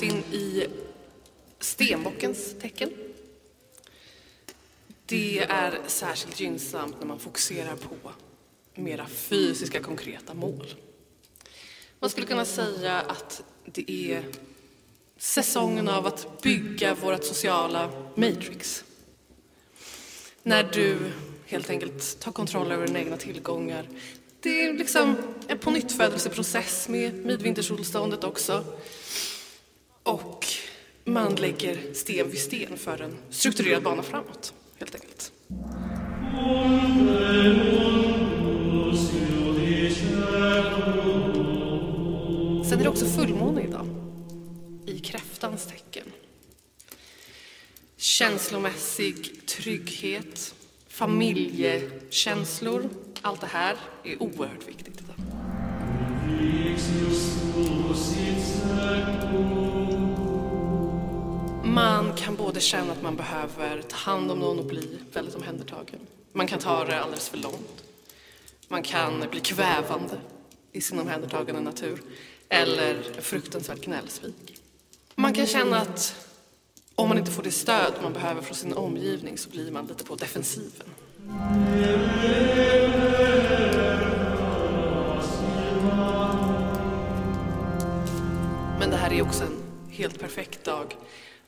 gått in i stenbockens tecken. Det är särskilt gynnsamt när man fokuserar på mera fysiska, konkreta mål. Man skulle kunna säga att det är säsongen av att bygga vårt sociala matrix. När du helt enkelt tar kontroll över dina egna tillgångar. Det är liksom en pånyttfödelseprocess med midvintersolståndet också. Och man lägger sten vid sten för en strukturerad bana framåt, helt enkelt. Sen är det också fullmåne idag, i kräftans tecken. Känslomässig trygghet, familjekänslor, allt det här är oerhört viktigt idag. Man kan både känna att man behöver ta hand om någon och bli väldigt omhändertagen. Man kan ta det alldeles för långt. Man kan bli kvävande i sin omhändertagande natur. Eller fruktansvärt gnällspik. Man kan känna att om man inte får det stöd man behöver från sin omgivning så blir man lite på defensiven. Men det här är också en helt perfekt dag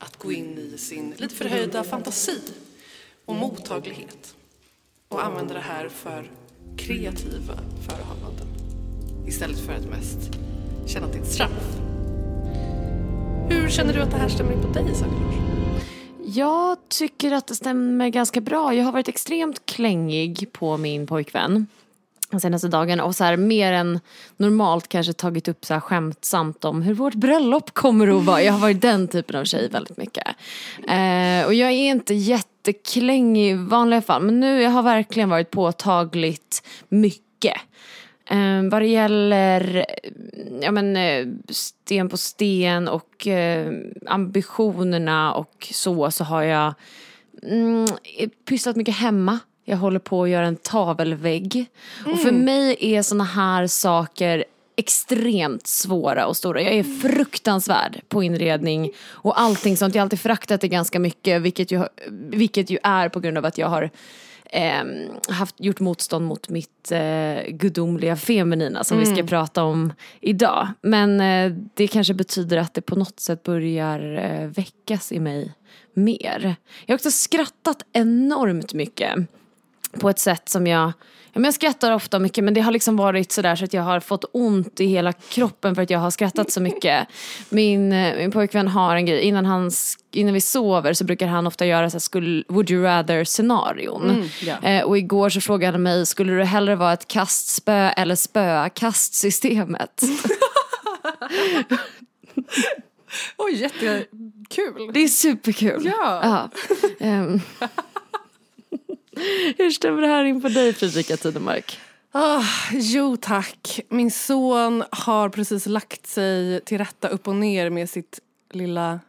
att gå in i sin lite förhöjda fantasi och mottaglighet och använda det här för kreativa förehavanden istället för att mest känna att det är ett straff. Hur känner du att det här stämmer in på dig, Sakulars? Jag tycker att det stämmer ganska bra. Jag har varit extremt klängig på min pojkvän senaste dagen och så här mer än normalt kanske tagit upp så här skämtsamt om hur vårt bröllop kommer att vara. Jag har varit den typen av tjej väldigt mycket. Eh, och jag är inte jätteklängig i vanliga fall men nu jag har verkligen varit påtagligt mycket. Eh, vad det gäller ja, men, eh, sten på sten och eh, ambitionerna och så så har jag mm, pysslat mycket hemma. Jag håller på att göra en tavelvägg. Och för mig är såna här saker extremt svåra och stora. Jag är fruktansvärd på inredning och allting sånt. Jag har alltid fraktat det ganska mycket vilket ju, vilket ju är på grund av att jag har eh, haft, gjort motstånd mot mitt eh, gudomliga feminina som vi ska prata om idag. Men eh, det kanske betyder att det på något sätt börjar eh, väckas i mig mer. Jag har också skrattat enormt mycket på ett sätt som jag, ja, men jag skrattar ofta mycket men det har liksom varit sådär så att jag har fått ont i hela kroppen för att jag har skrattat så mycket. Min, eh, min pojkvän har en grej, innan, han, innan vi sover så brukar han ofta göra så här, skulle, would you rather scenarion. ja. eh, och igår så frågade han mig, skulle du hellre vara ett kastspö eller spöa kastsystemet? Oj, jättekul! Det är superkul. Ja. ja. ehm. Hur stämmer det här in på dig Fredrika Tidemark? Ah, jo tack. Min son har precis lagt sig till rätta upp och ner med sitt lilla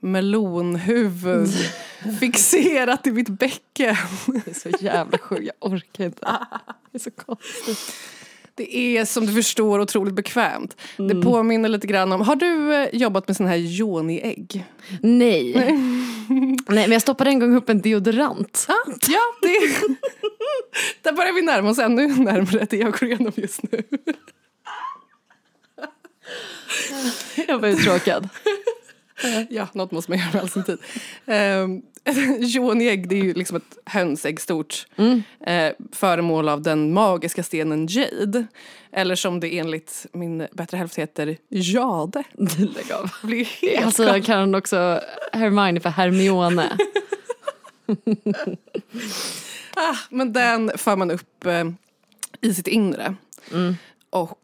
melonhuvud fixerat i mitt bäcke. Det är så jävla sjukt, jag orkar inte. Det är så konstigt. Det är som du förstår otroligt bekvämt. Det påminner lite grann om, har du eh, jobbat med sån här yoni-ägg? Nej. Nej men jag stoppade en gång upp en deodorant. Ah, ja, det Där börjar vi närma oss ännu närmare det jag går igenom just nu. Jag var uttråkad. Ja, något måste man göra med all sin tid. Um, Yoni-ägg, det är ju liksom ett hönsägg stort. Eh, föremål av den magiska stenen jade. Eller som det enligt min bättre hälft heter, jade. Lägg av. Blir helt Alltså jag kan också Hermione för Hermione. Ah, men den för man upp eh, i sitt inre. Och eh,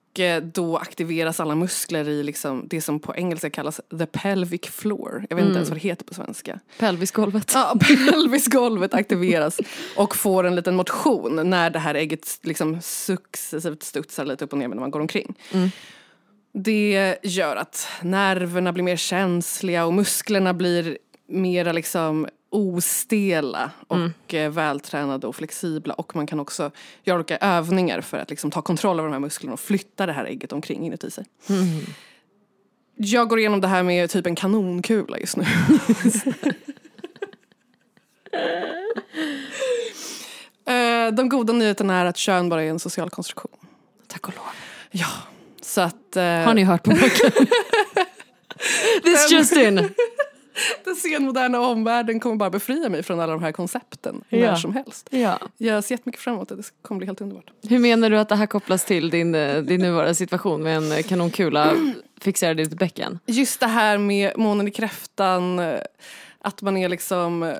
då aktiveras alla muskler i liksom det som på engelska kallas the pelvic floor. Jag vet inte ens vad det heter på svenska. Pelvisgolvet. Ja, pelvisgolvet aktiveras och får en liten motion när det här ägget liksom successivt studsar lite upp och ner när man går omkring. Det gör att nerverna blir mer känsliga och musklerna blir mer liksom ostela och mm. vältränade och flexibla. Och man kan också göra olika övningar för att liksom ta kontroll över de här musklerna och flytta det här ägget omkring inuti sig. Mm. Jag går igenom det här med typ en kanonkula just nu. Eh, de goda nyheterna är att kön bara är en social konstruktion. Tack och lov. Ja, så att... Uh... Har ni hört på boken? This just in. Den senmoderna omvärlden kommer bara befria mig från alla de här koncepten ja. när som helst. Ja. Jag ser jättemycket fram emot det, det kommer bli helt underbart. Hur menar du att det här kopplas till din, eh, din nuvarande situation med en kanonkula fixerad i ditt bäcken? Just det här med månen i kräftan, att man är liksom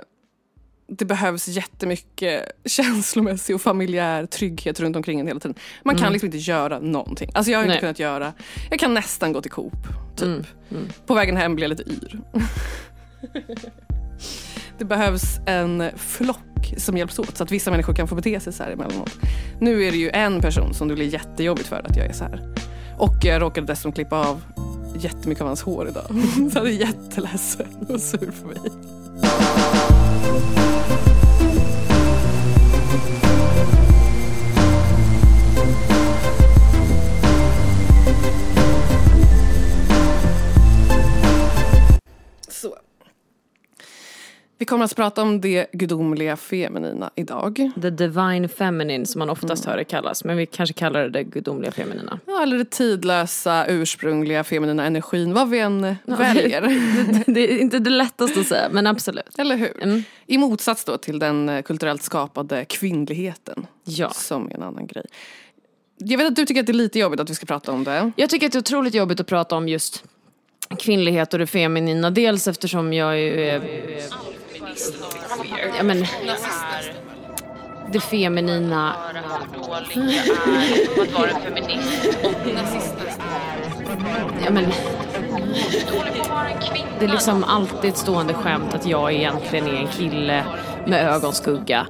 det behövs jättemycket känslomässig och familjär trygghet runt omkring en hela tiden. Man kan mm. liksom inte göra någonting. Alltså jag har inte Nej. kunnat göra, jag kan nästan gå till Coop. Typ. Mm. Mm. På vägen hem blir jag lite yr. det behövs en flock som hjälps åt så att vissa människor kan få bete sig så här emellanåt. Nu är det ju en person som det blir jättejobbigt för att jag är så här. Och jag råkade dessutom klippa av jättemycket av hans hår idag. så han är jätteledsen och sur på mig. Vi kommer att prata om det gudomliga feminina idag. The divine feminine som man oftast mm. hör det kallas. Men vi kanske kallar det det gudomliga feminina. Ja, eller det tidlösa, ursprungliga feminina energin. Vad vi än ja, väljer. det, det, är inte det lättaste att säga, men absolut. Eller hur? Mm. I motsats då till den eh, kulturellt skapade kvinnligheten. Ja. Som är en annan grej. Jag vet att du tycker att det är lite jobbigt att vi ska prata om det. Jag tycker att det är otroligt jobbigt att prata om just kvinnlighet och det feminina. Dels eftersom jag är Ja, men, det feminina. Feminist Ja, men, det är liksom alltid ett stående skämt att jag egentligen är en kille med ögonskugga.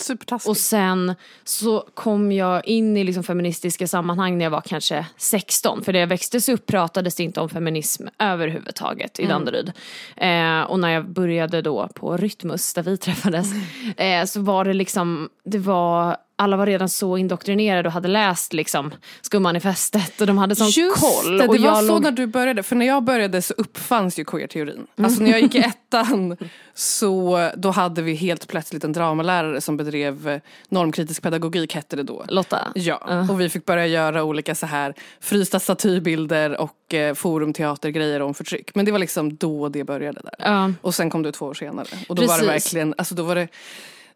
Supertaskigt. Och sen så kom jag in i liksom feministiska sammanhang när jag var kanske 16. För när jag växtes upp pratades det inte om feminism överhuvudtaget i mm. Danderyd. Eh, och när jag började då på Rytmus där vi träffades eh, så var det liksom, det var alla var redan så indoktrinerade och hade läst liksom Skummanifestet och de hade sån Just koll. Det, det var så låg... när du började, för när jag började så uppfanns ju queer-teorin. Mm. Alltså när jag gick i ettan så då hade vi helt plötsligt en dramalärare som bedrev normkritisk pedagogik hette det då. Lotta? Ja, uh. och vi fick börja göra olika så här frysta statybilder och eh, forumteatergrejer om förtryck. Men det var liksom då det började där. Uh. Och sen kom du två år senare. Och då Precis. var det verkligen, alltså då var det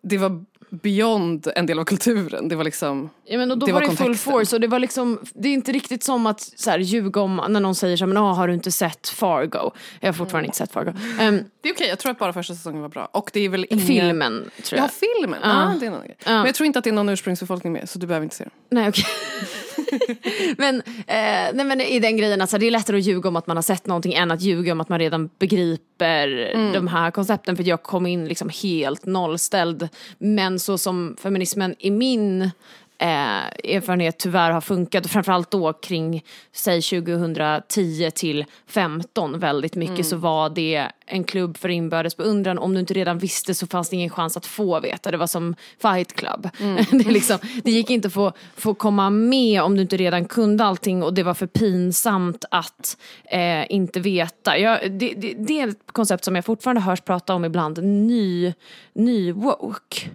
det var beyond en del av kulturen. Det var liksom Ja men och då det var, var det full force och det var liksom, det är inte riktigt som att så här, ljuga om när någon säger så här, men ah, har du inte sett Fargo? Jag har fortfarande mm. inte sett Fargo. Um, det är okej, okay, jag tror att bara första säsongen var bra. Och det är väl ingen... Filmen tror jag. Ja filmen, uh. ah, det är någon uh. Men jag tror inte att det är någon ursprungsbefolkning med så du behöver inte se den. Nej okej. Okay. men, eh, nej, men i den grejen, alltså, det är lättare att ljuga om att man har sett någonting än att ljuga om att man redan begriper mm. de här koncepten. För jag kom in liksom helt nollställd. Men så som feminismen i min eh, erfarenhet tyvärr har funkat. Framförallt då kring, säg 2010 till 15 väldigt mycket mm. så var det en klubb för inbördes beundran. Om du inte redan visste så fanns det ingen chans att få veta. Det var som Fight Club. Mm. det, liksom, det gick inte att få, få komma med om du inte redan kunde allting och det var för pinsamt att eh, inte veta. Jag, det, det, det, är ett koncept som jag fortfarande hörs prata om ibland, ny, ny woke.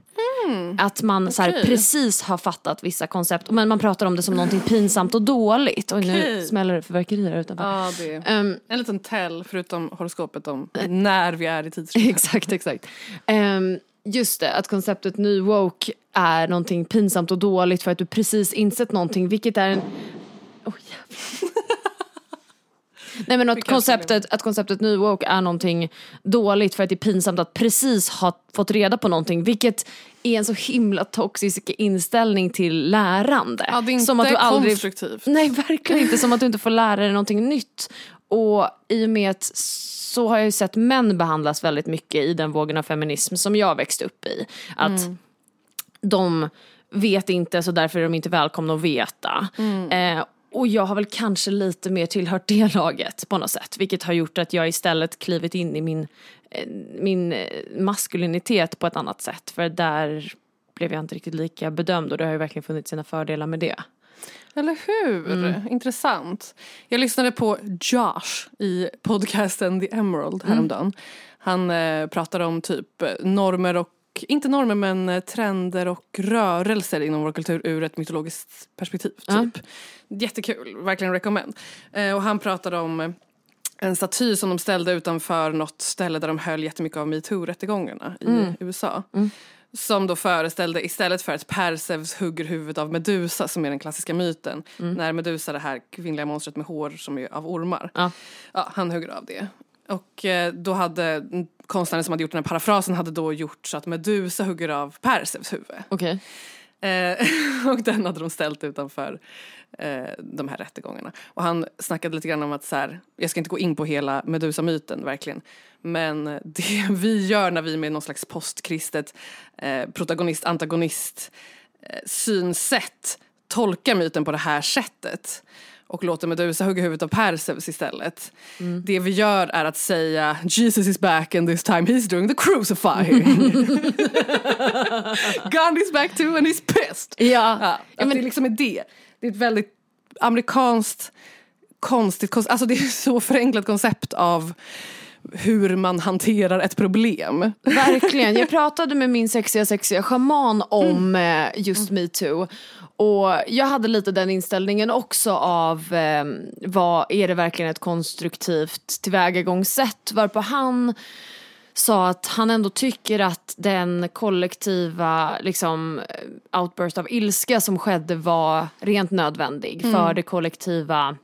Mm. Att man okay. så här, precis har fattat vissa koncept men man pratar om det som någonting pinsamt och dåligt. Och okay. nu smäller det fyrverkerier utanför. Ja, det um, en liten tell förutom horoskopet om när vi är i tidsrymden. exakt, exakt. Um, just det, att konceptet ny woke är någonting pinsamt och dåligt för att du precis insett någonting vilket är en... Oh, Nej men att konceptet, att konceptet ny woke är någonting dåligt för att det är pinsamt att precis ha fått reda på någonting vilket är en så himla toxisk inställning till lärande. Ja det är inte som att du aldrig, konstruktivt. Nej verkligen inte, som att du inte får lära dig någonting nytt. Och i och med att så har jag ju sett män behandlas väldigt mycket i den vågen av feminism som jag växte upp i. Att mm. de vet inte så därför är de inte välkomna att veta. Mm. Eh, och jag har väl kanske lite mer tillhört det laget på något sätt. Vilket har gjort att jag istället klivit in i min, eh, min eh, maskulinitet på ett annat sätt. För där blev jag inte riktigt lika bedömd och det har ju verkligen funnits sina fördelar med det. Eller hur? Mm. Intressant. Jag lyssnade på Josh i podcasten The Emerald häromdagen. Han eh, pratade om typ eh, normer och, inte normer men eh, trender och rörelser inom vår kultur ur ett mytologiskt perspektiv. Typ. Jättekul, verkligen recommend. Eh, och han pratade om eh, en staty som de ställde utanför något ställe där de höll jättemycket av metoo-rättegångarna i USA. Som då föreställde, istället för att Perseus hugger huvudet av Medusa som är den klassiska myten. När Medusa, det här kvinnliga monstret med hår som är av ormar. Ja. Ja, han hugger av det. Och eh, då hade konstnären som hade gjort den här parafrasen hade då gjort så att Medusa hugger av Perseus huvud. Okej. Eh, och den hade de ställt utanför eh, de här rättegångarna. Och han snackade lite grann om att så här, jag ska inte gå in på hela Medusa-myten verkligen. Men det vi gör när vi med någon slags postkristet eh, protagonist-antagonist eh, synsätt tolkar myten på det här sättet och låter Medusa hugga huvudet av Perseus istället. Det vi gör är att säga Jesus is back and this time he's doing the crucifying. Is back too and he's pissed. Ja. Ja, att Ja, men- det liksom är det. Det är ett väldigt amerikanskt konstigt, koncept. alltså det är så förenklat koncept av hur man hanterar ett problem. Verkligen. Jag pratade med min sexiga sexiga shaman om eh, just metoo. Och jag hade lite den inställningen också av eh, vad är det verkligen ett konstruktivt tillvägagångssätt varpå han sa att han ändå tycker att den kollektiva liksom, outburst av ilska som skedde var rent nödvändig för det kollektiva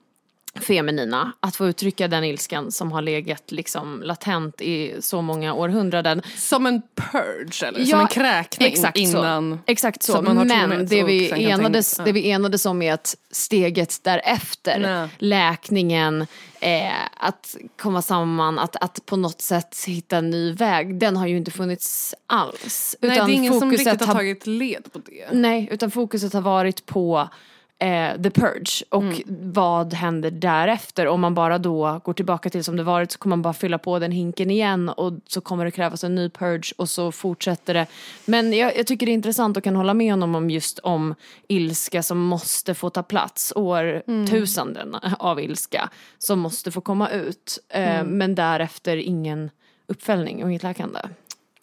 feminina. Att få uttrycka den ilskan som har legat liksom latent i så många århundraden. Som en purge eller som Ja, en kräkning exakt innan. Så. Exakt så. så Men det vi, enades, det vi enades om är att steget därefter, Nej. läkningen, eh, att komma samman, att, att på något sätt hitta en ny väg, den har ju inte funnits alls. Nej, det är ingen som riktigt har- tagit led på det. Nej, utan fokuset har varit på eh, the purge och vad händer därefter. Om man bara då går tillbaka till som det varit så kommer man bara fylla på den hinken igen och så kommer det krävas en ny purge och så fortsätter det. Men jag, jag tycker det är intressant och kan hålla med honom om just om ilska som måste få ta plats. Årtusenden av ilska som måste få komma ut. Eh, Men därefter ingen uppföljning och inget läkande.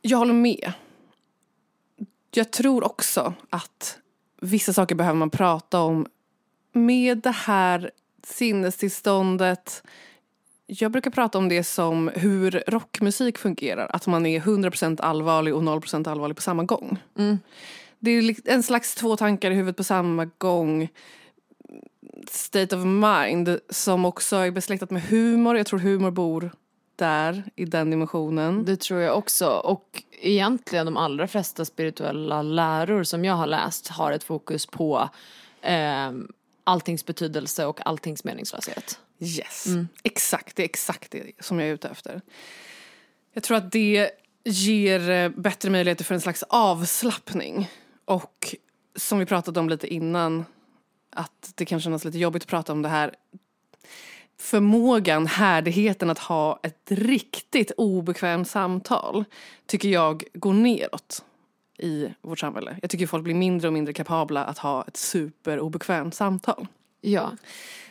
Jag håller med. Jag tror också att vissa saker behöver man prata om med det här sinnestillståndet. Jag brukar prata om det som hur rockmusik fungerar. Att man är 100% allvarlig och 0% allvarlig på samma gång. Det är en slags två tankar i huvudet på samma gång. State of mind som också är besläktat med humor. Jag tror humor bor där, i den dimensionen. Det tror jag också. Och egentligen de allra flesta spirituella läror som jag har läst har ett fokus på eh, alltings betydelse och alltings meningslöshet. Yes, exakt. Det är exakt det som jag är ute efter. Jag tror att det ger eh, bättre möjligheter för en slags avslappning. Och som vi pratade om lite innan, att det kan kännas lite jobbigt att prata om det här. Förmågan, härdigheten att ha ett riktigt obekvämt samtal tycker jag går neråt i vårt samhälle. Jag tycker folk blir mindre och mindre kapabla att ha ett superobekvämt samtal. Ja.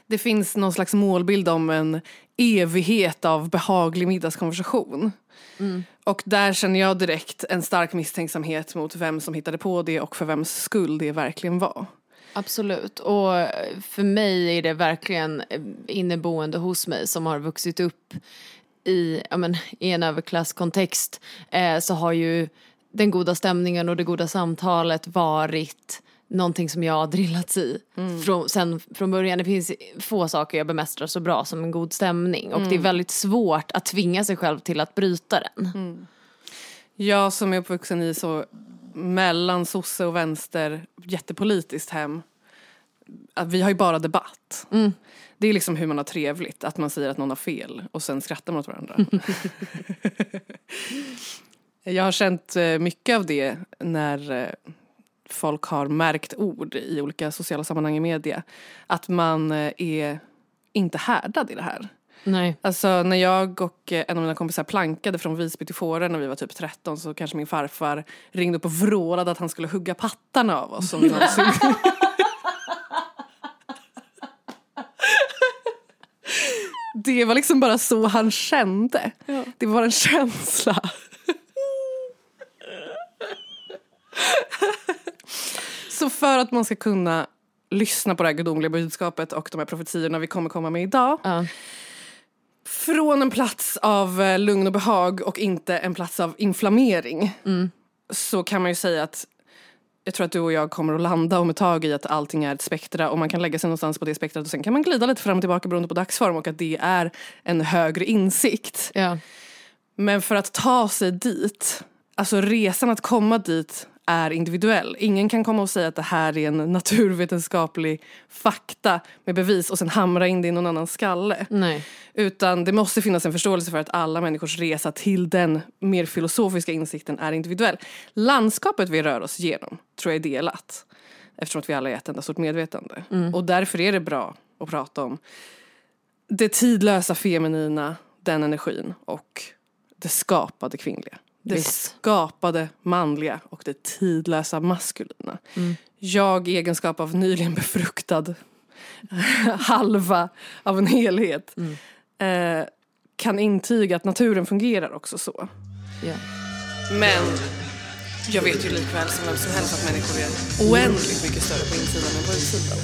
Det finns någon slags målbild om en evighet av behaglig middagskonversation. Och där känner jag direkt en stark misstänksamhet mot vem som hittade på det och för vems skull det verkligen var. Absolut. Och för mig är det verkligen inneboende hos mig som har vuxit upp i, ja men, i en överklasskontext eh, så har ju den goda stämningen och det goda samtalet varit någonting som jag har drillats i från, sen från början. Det finns få saker jag bemästrar så bra som en god stämning och det är väldigt svårt att tvinga sig själv till att bryta den. Jag som är uppvuxen i så mellan sosse och vänster jättepolitiskt hem. Att vi har ju bara debatt. Det är liksom hur man har trevligt. Att man säger att någon har fel och sen skrattar man åt varandra. jag har känt eh, mycket av det när eh, folk har märkt ord i olika sociala sammanhang i media. Att man eh, är inte härdad i det här. Nej. Alltså när jag och eh, en av mina kompisar plankade från Visby till Fårö när vi var typ 13 så kanske min farfar ringde upp och vrålade att han skulle hugga pattarna av oss om vi någonsin... Det var liksom bara så han kände. Det var en känsla. Så för att man ska kunna lyssna på det här gudomliga budskapet och de här profetiorna vi kommer komma med idag Ja. Från en plats av eh, lugn och behag och inte en plats av inflammering så kan man ju säga att jag tror att du och jag kommer att landa om ett tag i att allting är ett spektra och man kan lägga sig någonstans på det spektrat och sen kan man glida lite fram och tillbaka beroende på dagsform och att det är en högre insikt. Ja. Men för att ta sig dit, alltså resan att komma dit är individuell. Ingen kan komma och säga att det här är en naturvetenskaplig fakta med bevis och sen hamra in det i någon annans skalle. Nej. Utan det måste finnas en förståelse för att alla människors resa till den mer filosofiska insikten är individuell. Landskapet vi rör oss genom tror jag är delat. Eftersom att vi alla är ett enda stort medvetande. Och därför är det bra att prata om det tidlösa feminina, den energin och det skapade kvinnliga. Det Visst. skapade manliga och det tidlösa maskulina. Jag i egenskap av nyligen befruktad halva av en helhet eh, kan intyga att naturen fungerar också så. Ja. Men jag vet ju likväl som vem som helst att människor är oändligt mycket större på insidan än på utsidan.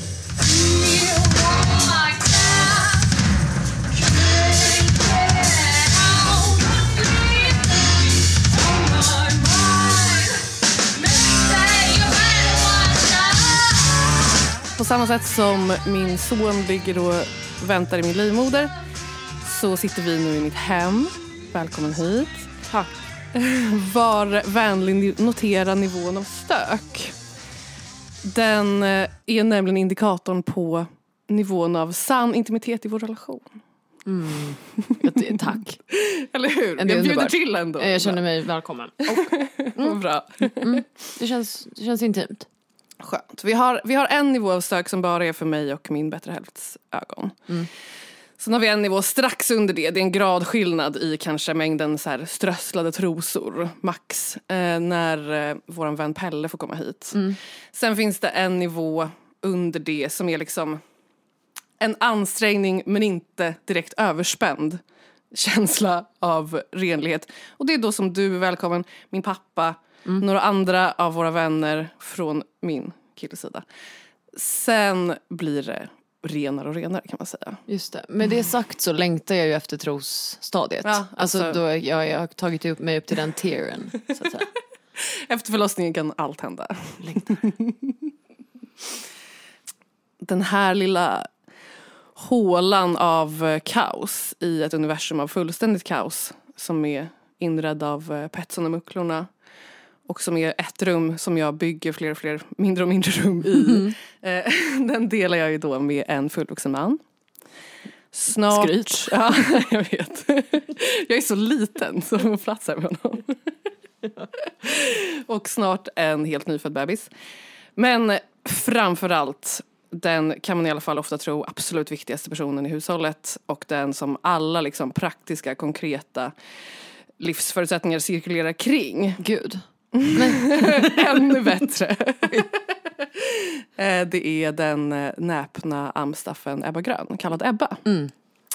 Samma sätt som min son ligger och väntar i min livmoder så sitter vi nu i mitt hem. Välkommen hit. Tack. Var vänlig notera nivån av stök. Den eh, är nämligen indikatorn på nivån av sann intimitet i vår relation. Det- Tack. Eller hur? det jag bjuder underbart. till ändå. Jag känner mig välkommen. Vad bra. Det känns, det känns intimt. Skönt. Vi har, vi har en nivå av stök som bara är för mig och min bättre hälfts ögon. Sen har vi en nivå strax under det. Det är en gradskillnad i kanske mängden så här strösslade trosor, max, eh, när eh, vår vän Pelle får komma hit. Sen finns det en nivå under det som är liksom en ansträngning men inte direkt överspänd känsla av renlighet. Och det är då som du är välkommen, min pappa, några andra av våra vänner från min killesida. Sen blir det renare och renare kan man säga. Just det. Med det sagt så längtar jag ju efter trosstadiet. Ja, alltså, alltså- då jag, jag har tagit upp mig upp till den tieren. Så att säga. Efter förlossningen kan allt hända. Den här lilla hålan av eh, kaos i ett universum av fullständigt kaos som är inredd av eh, Petson och Mucklorna och som är ett rum som jag bygger fler och fler mindre och mindre rum i. Eh, Den delar jag ju då med en fullvuxen man. Snart... Skryt. Ja, jag vet. Jag är så liten så jag får plats här med honom. Och snart en helt nyfödd bebis. Men framförallt den kan man i alla fall ofta tro absolut viktigaste personen i hushållet och den som alla liksom praktiska, konkreta livsförutsättningar cirkulerar kring. Gud. Ännu bättre. Eh, det är den eh, näpna amstaffen Ebba Grön, kallad Ebba. Mm.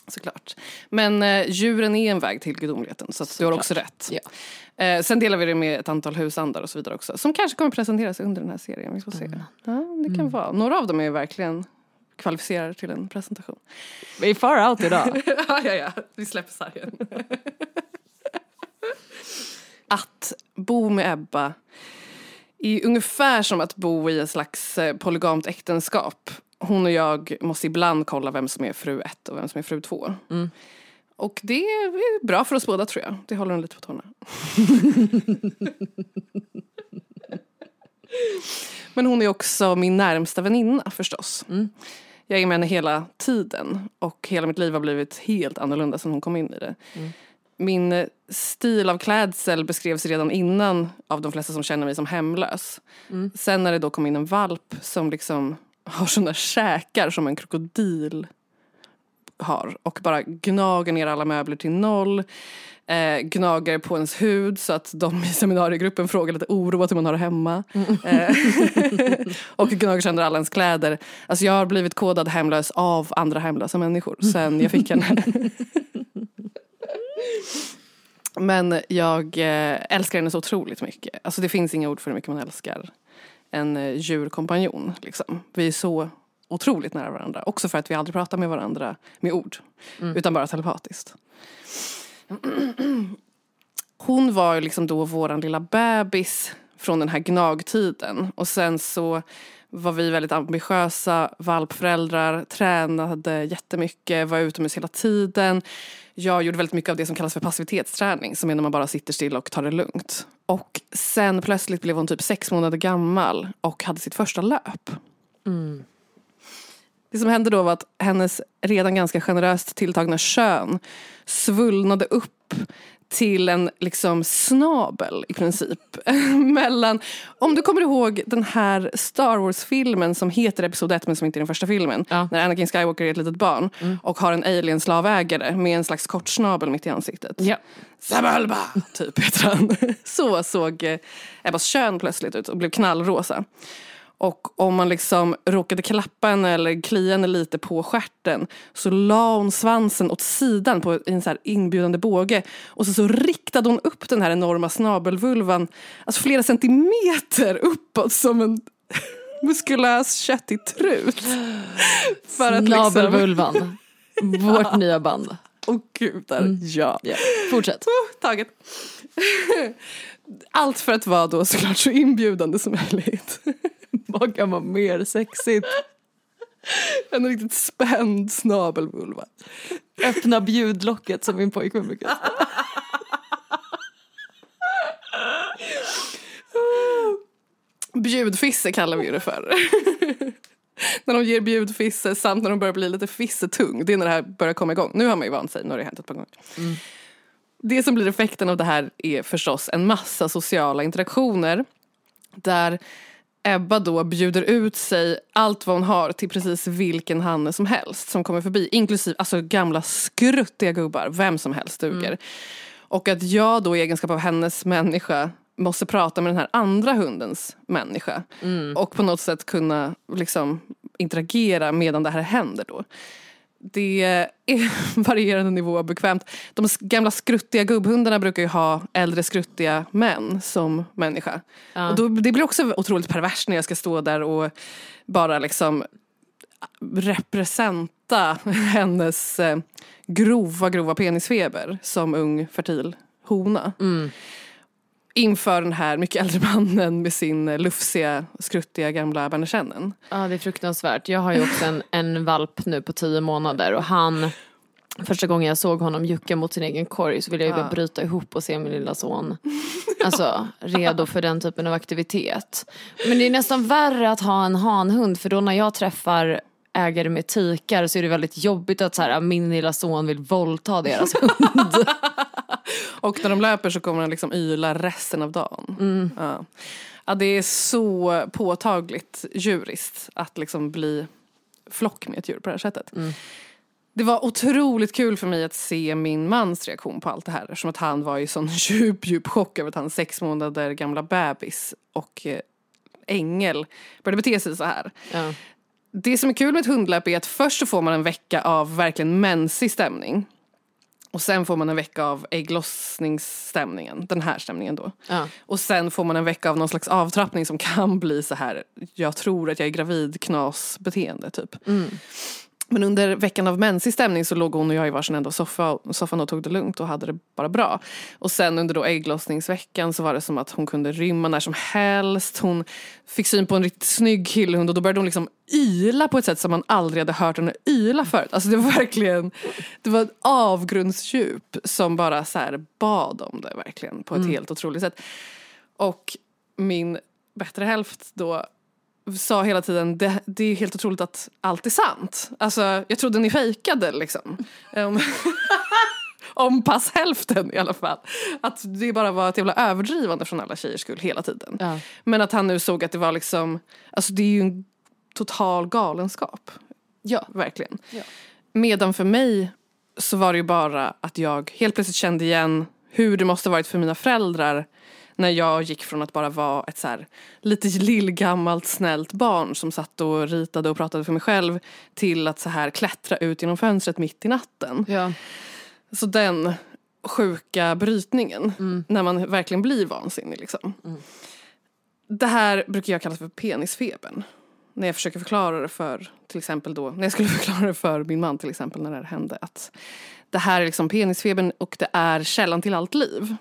Såklart. Men eh, djuren är en väg till gudomligheten så att du har också rätt. Ja. Eh, sen delar vi det med ett antal husandar och så vidare också. Som kanske kommer presenteras under den här serien. Vi får se. Ja, det kan Mm. vara. Några av dem är verkligen kvalificerade till en presentation. Vi är far out idag. ja, ja, ja. Vi släpper sargen. Att bo med Ebba är ungefär som att bo i ett slags eh, polygamt äktenskap. Hon och jag måste ibland kolla vem som är fru ett och vem som är fru två. Och det är bra för oss båda tror jag. Det håller hon lite på tårna. Men hon är också min närmsta väninna förstås. Jag är med henne hela tiden och hela mitt liv har blivit helt annorlunda sedan hon kom in i det. Min stil av klädsel beskrevs redan innan av de flesta som känner mig som hemlös. Sen när det då kom in en valp som liksom har såna käkar som en krokodil har och bara gnager ner alla möbler till noll. Eh, gnager på ens hud så att de i seminariegruppen frågar lite oroat hur man har det hemma. Eh, och gnager sönder alla ens kläder. Alltså jag har blivit kodad hemlös av andra hemlösa människor sen jag fick henne. Men jag eh, älskar henne så otroligt mycket. Alltså det finns inga ord för hur mycket man älskar en eh, djurkompanjon. Liksom. Vi är så otroligt nära varandra. Också för att vi aldrig pratar med varandra med ord. Utan bara telepatiskt. Hon var ju liksom då våran lilla bebis från den här gnagtiden. Och sen så var vi väldigt ambitiösa valpföräldrar, tränade jättemycket, var utomhus hela tiden. Jag gjorde väldigt mycket av det som kallas för passivitetsträning, som är när man bara sitter still och tar det lugnt. Och sen plötsligt blev hon typ sex månader gammal och hade sitt första löp. Det som hände då var att hennes redan ganska generöst tilltagna kön svullnade upp till en liksom snabel i princip. Mellan, om du kommer ihåg den här Star Wars-filmen som heter Episod 1 men som inte är den första filmen. Ja. När Anakin Skywalker är ett litet barn och har en alien-slavägare med en slags kort snabel mitt i ansiktet. Ja. Zabalba, typ heter han. Så såg eh, Ebbas kön plötsligt ut och blev knallrosa. Och om man liksom råkade klappa henne eller klia henne lite på stjärten så la hon svansen åt sidan på en så här inbjudande båge. Och så, så riktade hon upp den här enorma snabelvulvan alltså flera centimeter uppåt som en muskulös köttig trut. Liksom... Snabelvulvan. Vårt nya band. Åh gudar, ja. Ja. Fortsätt. Oh, taget. Allt för att vara då såklart så inbjudande som möjligt. Vad kan vara mer sexigt? En riktigt spänd snabelvulva. Öppna bjudlocket som min pojkvän brukar säga. Bjudfisse kallar vi det för. när de ger bjudfisse samt när de börjar bli lite fissetung. Det är när det här börjar komma igång. Nu har man ju vant sig, nu har det hänt ett par gånger. Det som blir effekten av det här är förstås en massa sociala interaktioner. Där Ebba då bjuder ut sig allt vad hon har till precis vilken hanne som helst som kommer förbi. Inklusive alltså, gamla skruttiga gubbar, vem som helst duger. Och att jag då i egenskap av hennes människa måste prata med den här andra hundens människa. Och på något sätt kunna liksom interagera medan det här händer då. Det är varierande nivå av bekvämt. De gamla skruttiga gubbhundarna brukar ju ha äldre skruttiga män som människa. Och då, det blir också otroligt perverst när jag ska stå där och bara liksom representa hennes eh, grova, grova penisfeber som ung fertil hona. Inför den här mycket äldre mannen med sin lufsiga, skruttiga gamla bernerskännen. Ja det är fruktansvärt. Jag har ju också en, en valp nu på tio månader och han Första gången jag såg honom jucka mot sin egen korg så ville jag ju bara bryta ihop och se min lilla son Alltså redo för den typen av aktivitet. Men det är nästan värre att ha en hanhund för då när jag träffar ägare med tikar så är det väldigt jobbigt att så här, min lilla son vill våldta deras hund. Och när de löper så kommer de liksom yla resten av dagen. Ja. ja, det är så påtagligt djuriskt att liksom bli flock med ett djur på det här sättet. Det var otroligt kul för mig att se min mans reaktion på allt det här. Eftersom att han var i sån djup, djup chock över att hans sex månader gamla bebis och eh, ängel började bete sig så här. Ja. Det som är kul med ett hundlöp är att först så får man en vecka av verkligen mensig stämning. Och sen får man en vecka av ägglossningsstämningen, den här stämningen då. Ja. Och sen får man en vecka av någon slags avtrappning som kan bli så här, jag tror att jag är gravid knasbeteende typ. Men under veckan av mensig stämning så låg hon och jag i varsin ända av soffa, soffan och tog det lugnt och hade det bara bra. Och sen under då ägglossningsveckan så var det som att hon kunde rymma när som helst. Hon fick syn på en riktigt snygg killhund och då började hon liksom yla på ett sätt som man aldrig hade hört henne yla förut. Alltså det var verkligen, det var ett avgrundsdjup som bara så här bad om det verkligen på ett helt otroligt sätt. Och min bättre hälft då sa hela tiden det, det är helt otroligt att allt är sant. Alltså jag trodde ni fejkade liksom. Um, om pass hälften i alla fall. Att det bara var ett jävla överdrivande från alla tjejers skull hela tiden. Ja. Men att han nu såg att det var liksom, alltså det är ju en total galenskap. Ja. Verkligen. Ja. Medan för mig så var det ju bara att jag helt plötsligt kände igen hur det måste varit för mina föräldrar när jag gick från att bara vara ett så här lite lillgammalt snällt barn som satt och ritade och pratade för mig själv till att så här klättra ut genom fönstret mitt i natten. Ja. Så den sjuka brytningen när man verkligen blir vansinnig. Liksom. Det här brukar jag kalla för penisfebern. När jag försöker förklara det för, till exempel då, när jag skulle förklara det för min man till exempel när det här hände. Att det här är liksom penisfebern och det är källan till allt liv.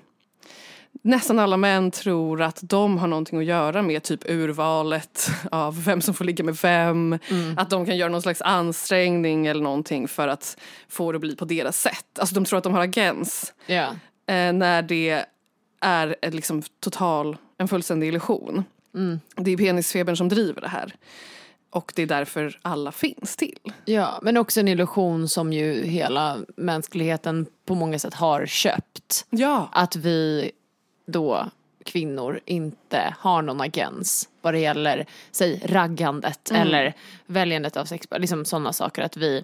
Nästan alla män tror att de har någonting att göra med typ urvalet av vem som får ligga med vem. Att de kan göra någon slags ansträngning eller någonting för att få det att bli på deras sätt. Alltså de tror att de har agens. Ja. Eh, när det är ett liksom total, en fullständig illusion. Det är penisfebern som driver det här. Och det är därför alla finns till. ja, men också en illusion som ju hela mänskligheten på många sätt har köpt. Ja. Att vi då kvinnor inte har någon agens vad det gäller, säg raggandet eller väljandet av sex, liksom sådana saker. Att vi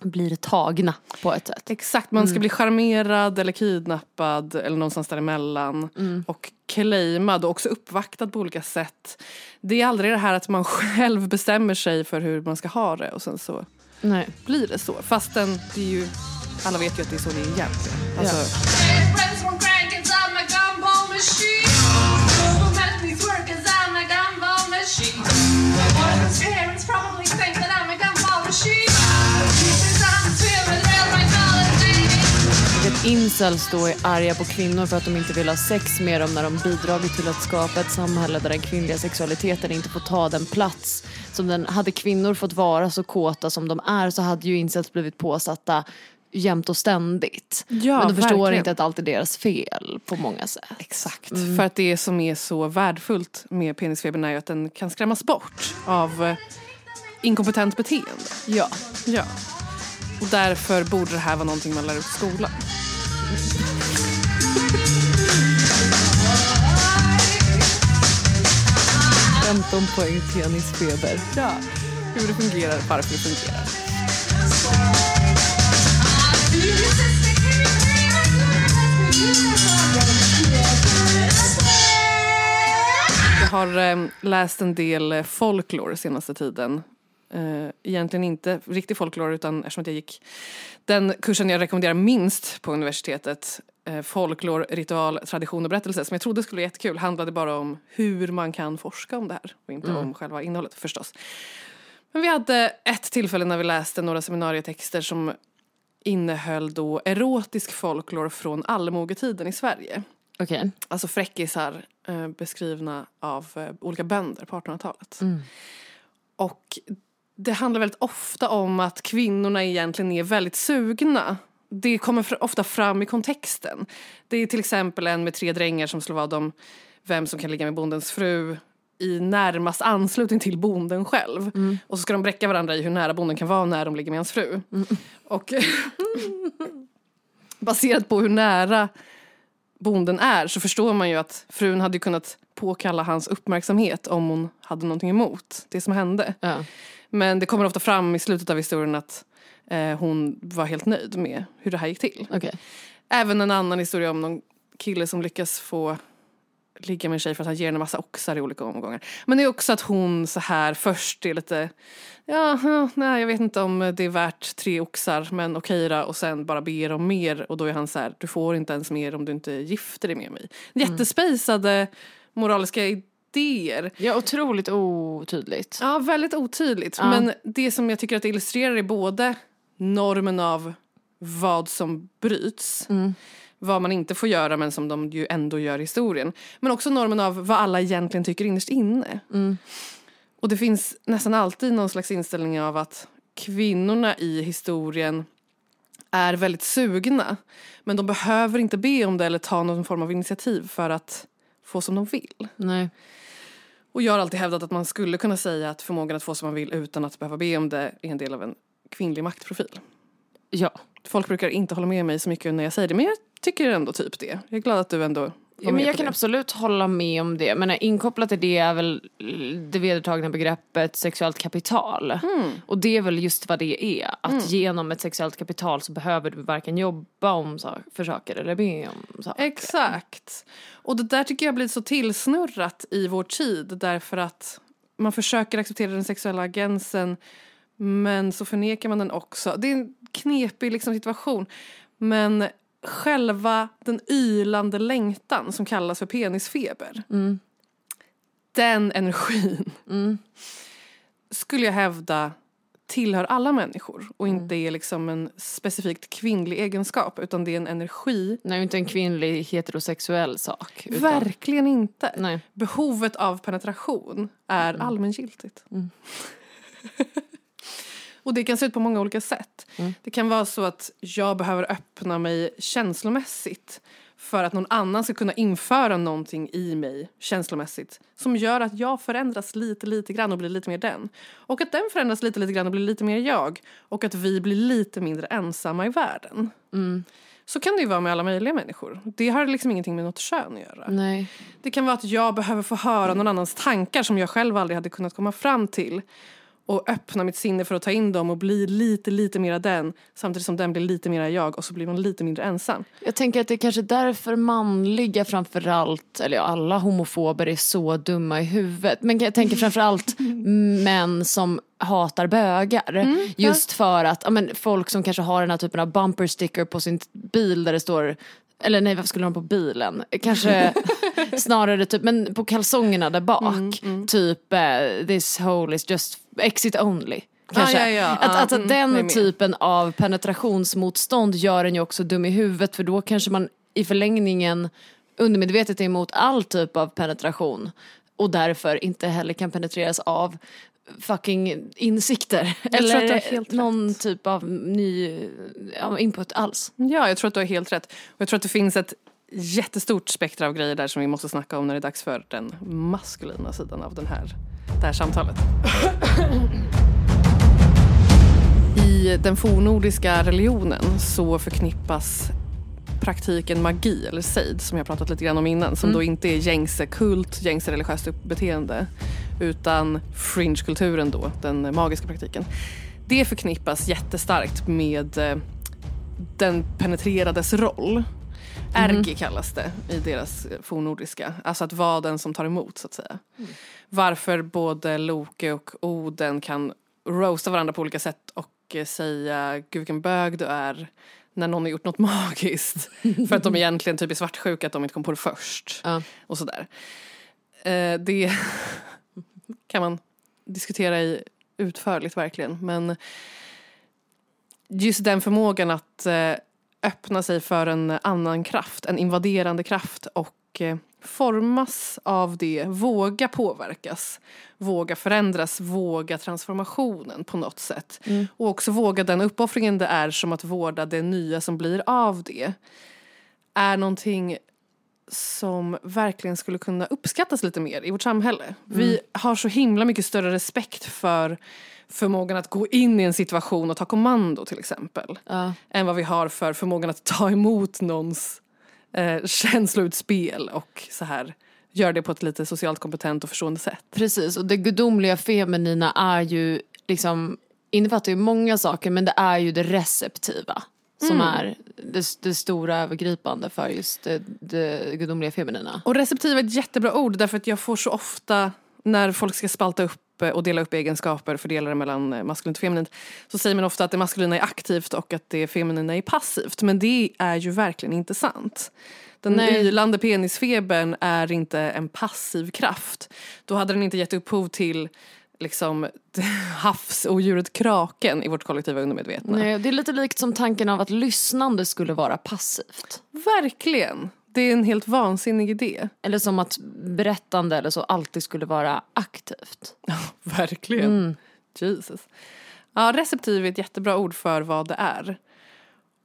blir tagna på ett sätt. Exakt, man ska bli charmerad eller kidnappad eller någonstans däremellan. Och claimad och också uppvaktad på olika sätt. Det är aldrig det här att man själv bestämmer sig för hur man ska ha det och sen så Nej. blir det så. Fastän det är ju, alla vet ju att det är så det är egentligen. Alltså, friends incels då är arga på kvinnor för att de inte vill ha sex med dem när de bidragit till att skapa ett samhälle där den kvinnliga sexualiteten inte får ta den plats som den. Hade kvinnor fått vara så kåta som de är så hade ju incels blivit påsatta jämt och ständigt. Ja, Men de förstår verkligen. inte att allt är deras fel på många sätt. Exakt. För att det som är så värdefullt med penisfebern är ju att den kan skrämmas bort av eh, inkompetent beteende. Ja. Ja. Och därför borde det här vara någonting man lär ut i skolan. 15 poäng tennisfeber. Ja. Hur det fungerar, varför det fungerar. Jag har eh, läst en del eh, folklore senaste tiden. Eh, egentligen inte riktig folklore utan eftersom jag gick den kursen jag rekommenderar minst på universitetet, eh, folklore, ritual, tradition och berättelse som jag trodde skulle vara jättekul, handlade bara om hur man kan forska om det här och inte om själva innehållet förstås. Men vi hade ett tillfälle när vi läste några seminarietexter som innehöll då erotisk folklore från allmogetiden i Sverige. Okej. Alltså fräckisar eh, beskrivna av eh, olika bönder på 1800-talet. Och det handlar väldigt ofta om att kvinnorna egentligen är väldigt sugna. Det kommer ofta fram i kontexten. Det är till exempel en med tre drängar som slår vad om vem som kan ligga med bondens fru i närmast anslutning till bonden själv. Och så ska de bräcka varandra i hur nära bonden kan vara när de ligger med hans fru. Och baserat på hur nära bonden är så förstår man ju att frun hade kunnat påkalla hans uppmärksamhet om hon hade någonting emot det som hände. Ja. Men det kommer ofta fram i slutet av historien att eh, hon var helt nöjd med hur det här gick till. Okej. Även en annan historia om någon kille som lyckas få ligga med en tjej för att han ger henne massa oxar i olika omgångar. Men det är också att hon så här först är lite, ja, ja, nej jag vet inte om det är värt tre oxar men okej då och sen bara ber om mer och då är han så här, du får inte ens mer om du inte gifter dig med mig. Jättespejsade moraliska idéer. Ja, otroligt otydligt. Ja, väldigt otydligt. Ja. Men det som jag tycker att det illustrerar är både normen av vad som bryts, vad man inte får göra men som de ju ändå gör i historien. Men också normen av vad alla egentligen tycker innerst inne. Och det finns nästan alltid någon slags inställning av att kvinnorna i historien är väldigt sugna. Men de behöver inte be om det eller ta någon form av initiativ för att få som de vill. Nej. Och jag har alltid hävdat att man skulle kunna säga att förmågan att få som man vill utan att behöva be om det är en del av en kvinnlig maktprofil. Ja. Folk brukar inte hålla med mig så mycket när jag säger det, men jag tycker ändå typ det. Jag är glad att du ändå men jag kan det. absolut hålla med om det. Men inkopplat till det är väl det vedertagna begreppet sexuellt kapital. Mm. Och det är väl just vad det är. Att genom ett sexuellt kapital så behöver du varken jobba om för saker eller be om saker. Exakt. Och det där tycker jag blivit så tillsnurrat i vår tid därför att man försöker acceptera den sexuella agensen men så förnekar man den också. Det är en knepig liksom, situation. Men själva den ylande längtan som kallas för penisfeber. Den energin skulle jag hävda tillhör alla människor och inte är liksom en specifikt kvinnlig egenskap utan det är en energi. Nej, inte en kvinnlig heterosexuell sak. utan- Verkligen inte. Nej. Behovet av penetration är allmängiltigt. och det kan se ut på många olika sätt. Det kan vara så att jag behöver öppna mig känslomässigt för att någon annan ska kunna införa någonting i mig känslomässigt som gör att jag förändras lite, lite grann och blir lite mer den. Och att den förändras lite, lite grann och blir lite mer jag. Och att vi blir lite mindre ensamma i världen. Så kan det ju vara med alla möjliga människor. Det har liksom ingenting med något kön att göra. Nej. Det kan vara att jag behöver få höra någon annans tankar som jag själv aldrig hade kunnat komma fram till. Och öppna mitt sinne för att ta in dem och bli lite, lite mera den. Samtidigt som den blir lite mera jag och så blir man lite mindre ensam. Jag tänker att det är kanske därför manliga framförallt, eller ja, alla homofober är så dumma i huvudet. Men jag tänker framförallt män som hatar bögar. Just för att ja, men, folk som kanske har den här typen av bumper sticker på sin bil där det står eller nej, varför skulle de på bilen? Kanske snarare typ, men på kalsongerna där bak. Typ, eh, this hole is just exit only. Kanske. ja, ja. Att, Ja, att, att mm, den typen av penetrationsmotstånd gör en ju också dum i huvudet för då kanske man i förlängningen undermedvetet är emot all typ av penetration och därför inte heller kan penetreras av fucking insikter. Eller någon typ av ny input alls. Ja, jag tror att du har helt rätt. Och jag tror att det finns ett jättestort spektra av grejer där som vi måste snacka om när det är dags för den maskulina sidan av den här, det här samtalet. I den fornordiska religionen så förknippas praktiken magi eller sejd som jag pratat lite grann om innan som då inte är gängse kult, gängse religiöst beteende utan fringe-kulturen då, den magiska praktiken. Det förknippas jättestarkt med eh, den penetrerades roll. Ergi kallas det i deras eh, fornnordiska. Alltså att vara den som tar emot så att säga. Varför både Loke och Oden kan roasta varandra på olika sätt och eh, säga gud vilken bög du är när någon har gjort något magiskt. För att de egentligen typ är svartsjuka att de inte kom på det först. Ja. Och sådär. Eh, det kan man diskutera i utförligt verkligen. Men just den förmågan att eh, öppna sig för en annan kraft, en invaderande kraft och eh, formas av det, våga påverkas, våga förändras, våga transformationen på något sätt. Och också våga den uppoffringen det är som att vårda det nya som blir av det. Är någonting som verkligen skulle kunna uppskattas lite mer i vårt samhälle. Vi har så himla mycket större respekt för förmågan att gå in i en situation och ta kommando till exempel. Ja. Än vad vi har för förmågan att ta emot någons eh, känsloutspel och så här göra det på ett lite socialt kompetent och förstående sätt. Precis, och det gudomliga feminina är ju liksom, innefattar ju många saker men det är ju det receptiva. Som är det, det stora övergripande för just det, det gudomliga feminina. Och receptiv är ett jättebra ord därför att jag får så ofta när folk ska spalta upp eh, och dela upp egenskaper, fördela det mellan eh, maskulint och feminint, så säger man ofta att det maskulina är aktivt och att det feminina är passivt. Men det är ju verkligen inte sant. Den Nej. ylande penisfebern är inte en passiv kraft. Då hade den inte gett upphov till liksom havsodjuret kraken i vårt kollektiva undermedvetna. Nej, det är lite likt som tanken av att lyssnande skulle vara passivt. Verkligen. Det är en helt vansinnig idé. Eller som att berättande eller så alltid skulle vara aktivt. Verkligen. Jesus. Ja, receptiv är ett jättebra ord för vad det är.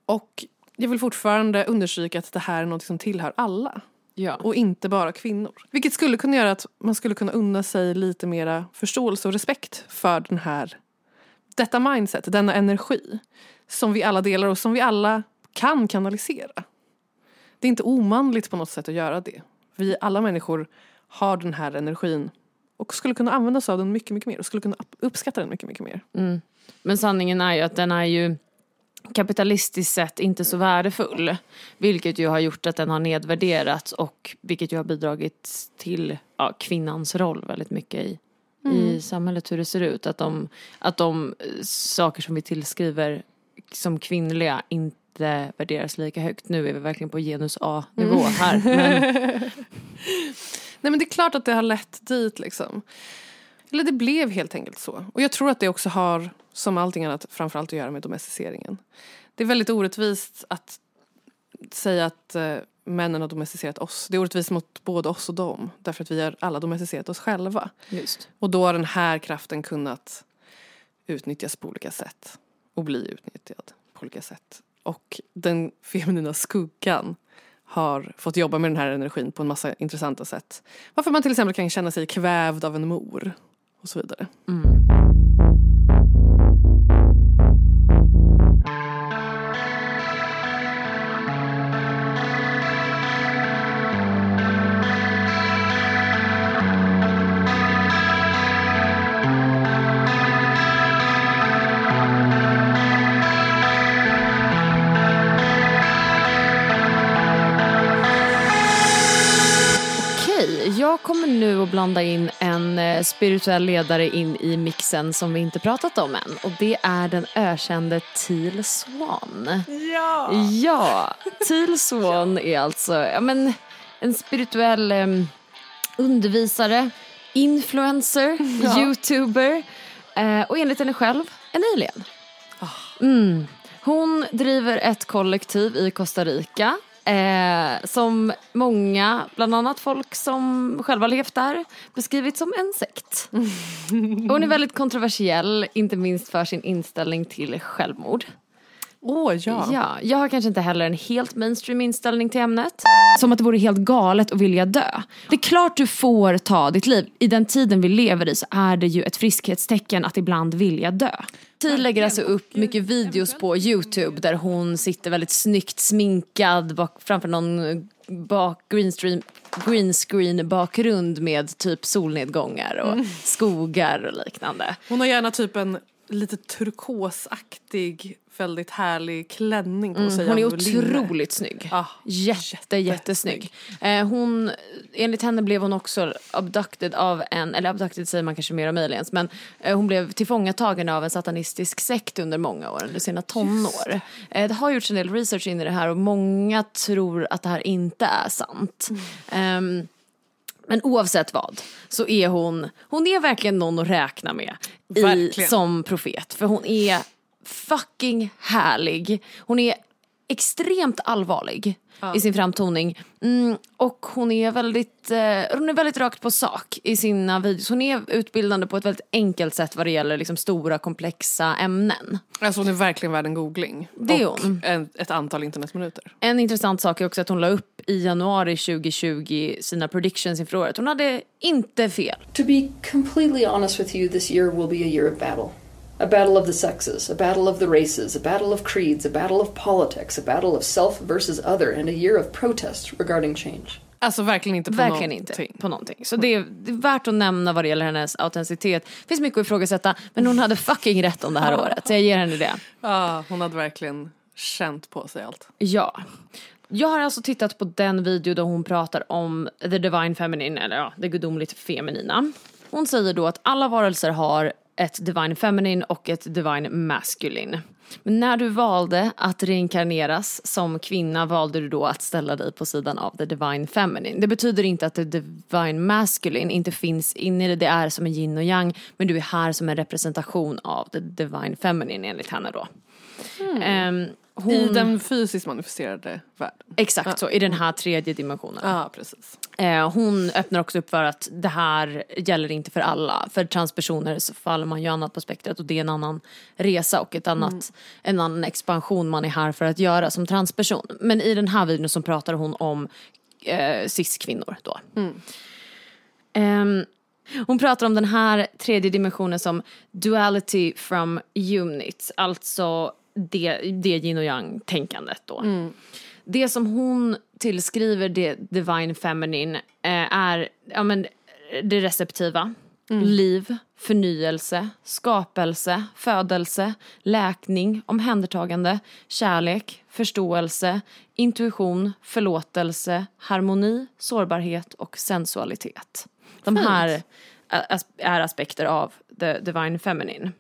Och jag vill fortfarande understryka att det här är något som tillhör alla. Ja. Och inte bara kvinnor. Vilket skulle kunna göra att man skulle kunna unna sig lite mera förståelse och respekt för den här, detta mindset, denna energi. som vi alla delar och som vi alla kan kanalisera. Det är inte omanligt på något sätt att göra det. Vi alla människor har den här energin och skulle kunna använda sig av den mycket, mycket mer och skulle kunna upp- uppskatta den mycket, mycket mer. Men sanningen är ju att den är ju kapitalistiskt sett inte så värdefull. Vilket ju har gjort att den har nedvärderats och vilket ju har bidragit till ja, kvinnans roll väldigt mycket i, i samhället hur det ser ut. Att de, att de eh, saker som vi tillskriver som kvinnliga inte värderas lika högt. Nu är vi verkligen på genus A-nivå här. Men, Nej men det är klart att det har lett dit liksom. Eller det blev helt enkelt så. Och jag tror att det också har, som allting annat, framförallt att göra med domesticeringen. Det är väldigt orättvist att säga att eh, männen har domesticerat oss. Det är orättvist mot både oss och dem. Därför att vi har alla domesticerat oss själva. just. Och då har den här kraften kunnat utnyttjas på olika sätt. Och bli utnyttjad på olika sätt. Och den feminina skuggan har fått jobba med den här energin på en massa intressanta sätt. Varför man till exempel kan känna sig kvävd av en mor. Och så vidare. Mm. Blanda in en eh, spirituell ledare in i mixen som vi inte pratat om än. Och det är den ökände Teal Swan. Ja! Ja, Teal Swan är alltså ja, men, en spirituell em, undervisare, influencer, youtuber eh, och enligt henne själv en alien. Mm. Hon driver ett kollektiv i Costa Rica eh, som många, bland annat folk som själva levt där, beskrivit som en sekt. Hon är väldigt kontroversiell, inte minst för sin inställning till självmord. Åh ja. Ja, jag har kanske inte heller en helt mainstream inställning till ämnet. Som att det vore helt galet att vilja dö. Det är klart du får ta ditt liv. I den tiden vi lever i så är det ju ett friskhetstecken att ibland vilja dö. Tia lägger alltså upp mycket videos på Youtube där hon sitter väldigt snyggt sminkad bak, framför någon bak, green, green screen bakgrund med typ solnedgångar och skogar och liknande. Hon har gärna typ en lite turkosaktig, väldigt härlig klänning på sig. Hon är linne. otroligt snygg. Ah, Jätte, jättesnygg. Eh, hon, enligt henne blev hon också abducted av en, eller abducted säger man kanske mer om aliens, men eh, hon blev tillfångatagen av en satanistisk sekt under många år, under sina tonår. Eh, det har gjorts en del research in i det här och många tror att det här inte är sant. Ehm, men oavsett vad så är hon, hon är verkligen någon att räkna med i, som profet. För hon är fucking härlig. Hon är extremt allvarlig i sin framtoning. Mm, och hon är, väldigt, eh, hon är väldigt rakt på sak i sina videos. Hon är utbildande på ett väldigt enkelt sätt vad det gäller liksom, stora komplexa ämnen. Alltså hon är verkligen värd en googling. Det är och. En, ett antal internetminuter. En intressant sak är också att hon la upp i januari 2020 sina predictions inför året. Hon hade inte fel. To be completely honest with you, this year will be a year of battle. A battle of the sexes, a battle of the races, a battle of creeds, a battle of politics, a battle of self versus other, and a year of protest regarding change. Alltså verkligen inte på Verkligen någonting. inte på någonting. Så det är, det är värt att nämna vad det gäller hennes autenticitet. Det finns mycket att ifrågasätta men hon hade fucking rätt om det här året. Så jag ger henne det. Ja, hon hade verkligen känt på sig allt. Ja. Jag har alltså tittat på den video då hon pratar om the divine feminine, eller ja, det gudomligt feminina. Hon säger då att alla varelser har ett divine feminine och ett divine masculine. Men när du valde att reinkarneras som kvinna valde du då att ställa dig på sidan av the divine feminine. Det betyder inte att the divine masculine inte finns inne i det, det är som en yin och yang, men du är här som en representation av the divine feminine enligt henne då. Ehm, hon... I den fysiskt manifesterade världen. Exakt så, i den här tredje dimensionen. Ja, precis. Eh, hon öppnar också upp för att det här gäller inte för alla. För transpersoner så faller man ju annat på spektrat och det är en annan resa och ett annat, en annan expansion man är här för att göra som transperson. Men i den här videon så pratar hon om eh, cis-kvinnor då. Ehm, hon pratar om den här tredje dimensionen som duality from unit. Alltså det, det yin och yang-tänkandet då. Det som hon tillskriver det divine feminine eh, är ja, men, det receptiva. Liv, förnyelse, skapelse, födelse, läkning, omhändertagande, kärlek, förståelse, intuition, förlåtelse, harmoni, sårbarhet och sensualitet. De här as- är aspekter av the divine feminine.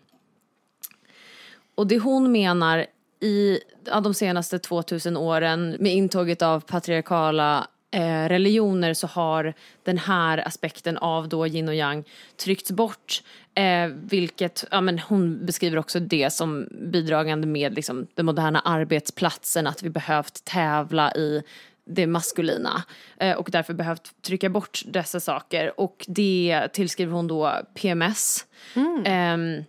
Och det hon menar i ja, de senaste 2000 åren med intåget av patriarkala eh, religioner så har den här aspekten av då yin och yang tryckts bort. Eh, vilket, ja, men hon beskriver också det som bidragande med liksom, den moderna arbetsplatsen, att vi behövt tävla i det maskulina eh, och därför behövt trycka bort dessa saker. Och det tillskriver hon då PMS. Ehm,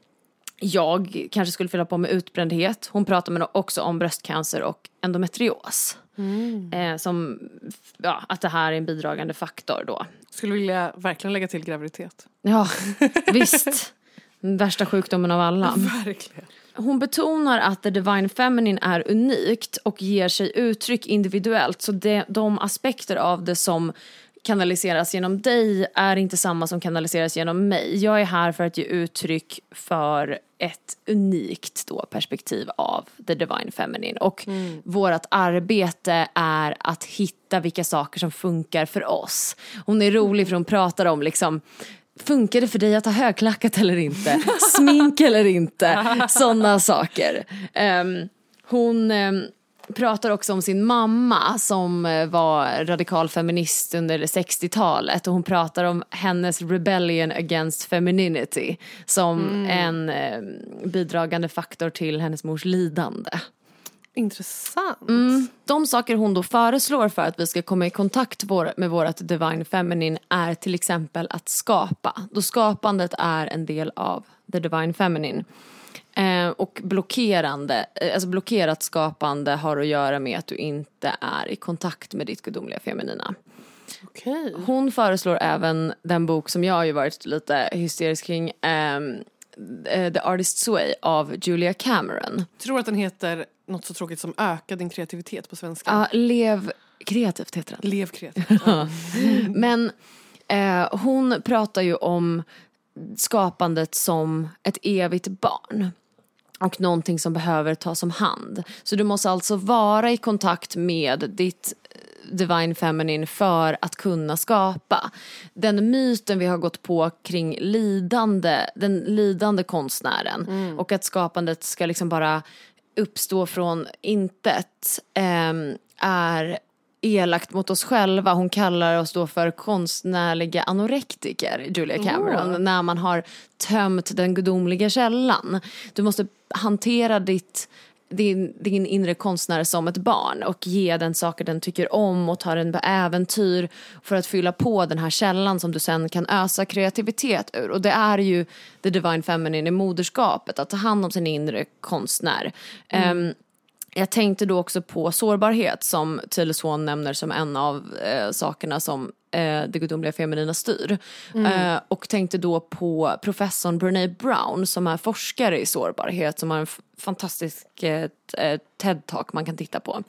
jag kanske skulle fylla på med utbrändhet. Hon pratar med också om bröstcancer och endometrios. Eh, som, ja, att det här är en bidragande faktor då. Skulle vilja verkligen lägga till graviditet. Ja, visst. Den värsta sjukdomen av alla. Verkligen. Hon betonar att the divine feminine är unikt och ger sig uttryck individuellt. Så det, de aspekter av det som kanaliseras genom dig är inte samma som kanaliseras genom mig. Jag är här för att ge uttryck för ett unikt då perspektiv av the divine feminine. Och vårt arbete är att hitta vilka saker som funkar för oss. Hon är rolig för hon pratar om liksom Funkar det för dig att ha högklackat eller inte? Smink eller inte? Sådana saker. Ehm, hon ehm, pratar också om sin mamma som eh, var radikal feminist under 60-talet och hon pratar om hennes rebellion against femininity som en ehm, bidragande faktor till hennes mors lidande. Intressant. De saker hon då föreslår för att vi ska komma i kontakt vår, med vårt divine feminine är till exempel att skapa. Då skapandet är en del av the divine feminine. Eh, och blockerande, eh, alltså blockerat skapande har att göra med att du inte är i kontakt med ditt gudomliga feminina. Okej. Hon föreslår även den bok som jag har ju varit lite hysterisk kring, ehm, eh, The Artist's Way av Julia Cameron. Tror att den heter något så tråkigt som Öka din kreativitet på svenska. Ja, lev kreativt heter den. Lev kreativt. Ja. Men eh, hon pratar ju om skapandet som ett evigt barn. Och någonting som behöver tas om hand. Så du måste alltså vara i kontakt med ditt eh, Divine Feminine för att kunna skapa. Den myten vi har gått på kring lidande, den lidande konstnären och att skapandet ska liksom bara uppstå från intet ehm, är elakt mot oss själva. Hon kallar oss då för konstnärliga anorektiker, Julia Cameron, när man har tömt den gudomliga källan. Du måste hantera ditt din, din inre konstnär som ett barn och ge den saker den tycker om och ta den på äventyr för att fylla på den här källan som du sen kan ösa kreativitet ur. Och det är ju the divine feminine i moderskapet, att ta hand om sin inre konstnär. Ehm, jag tänkte då också på sårbarhet som Tylö Swan nämner som en av eh, sakerna som eh, det gudomliga feminina styr. Eh, och tänkte då på professorn Brené Brown som är forskare i sårbarhet som har en fantastisk eh, eh, TED-talk man kan titta på.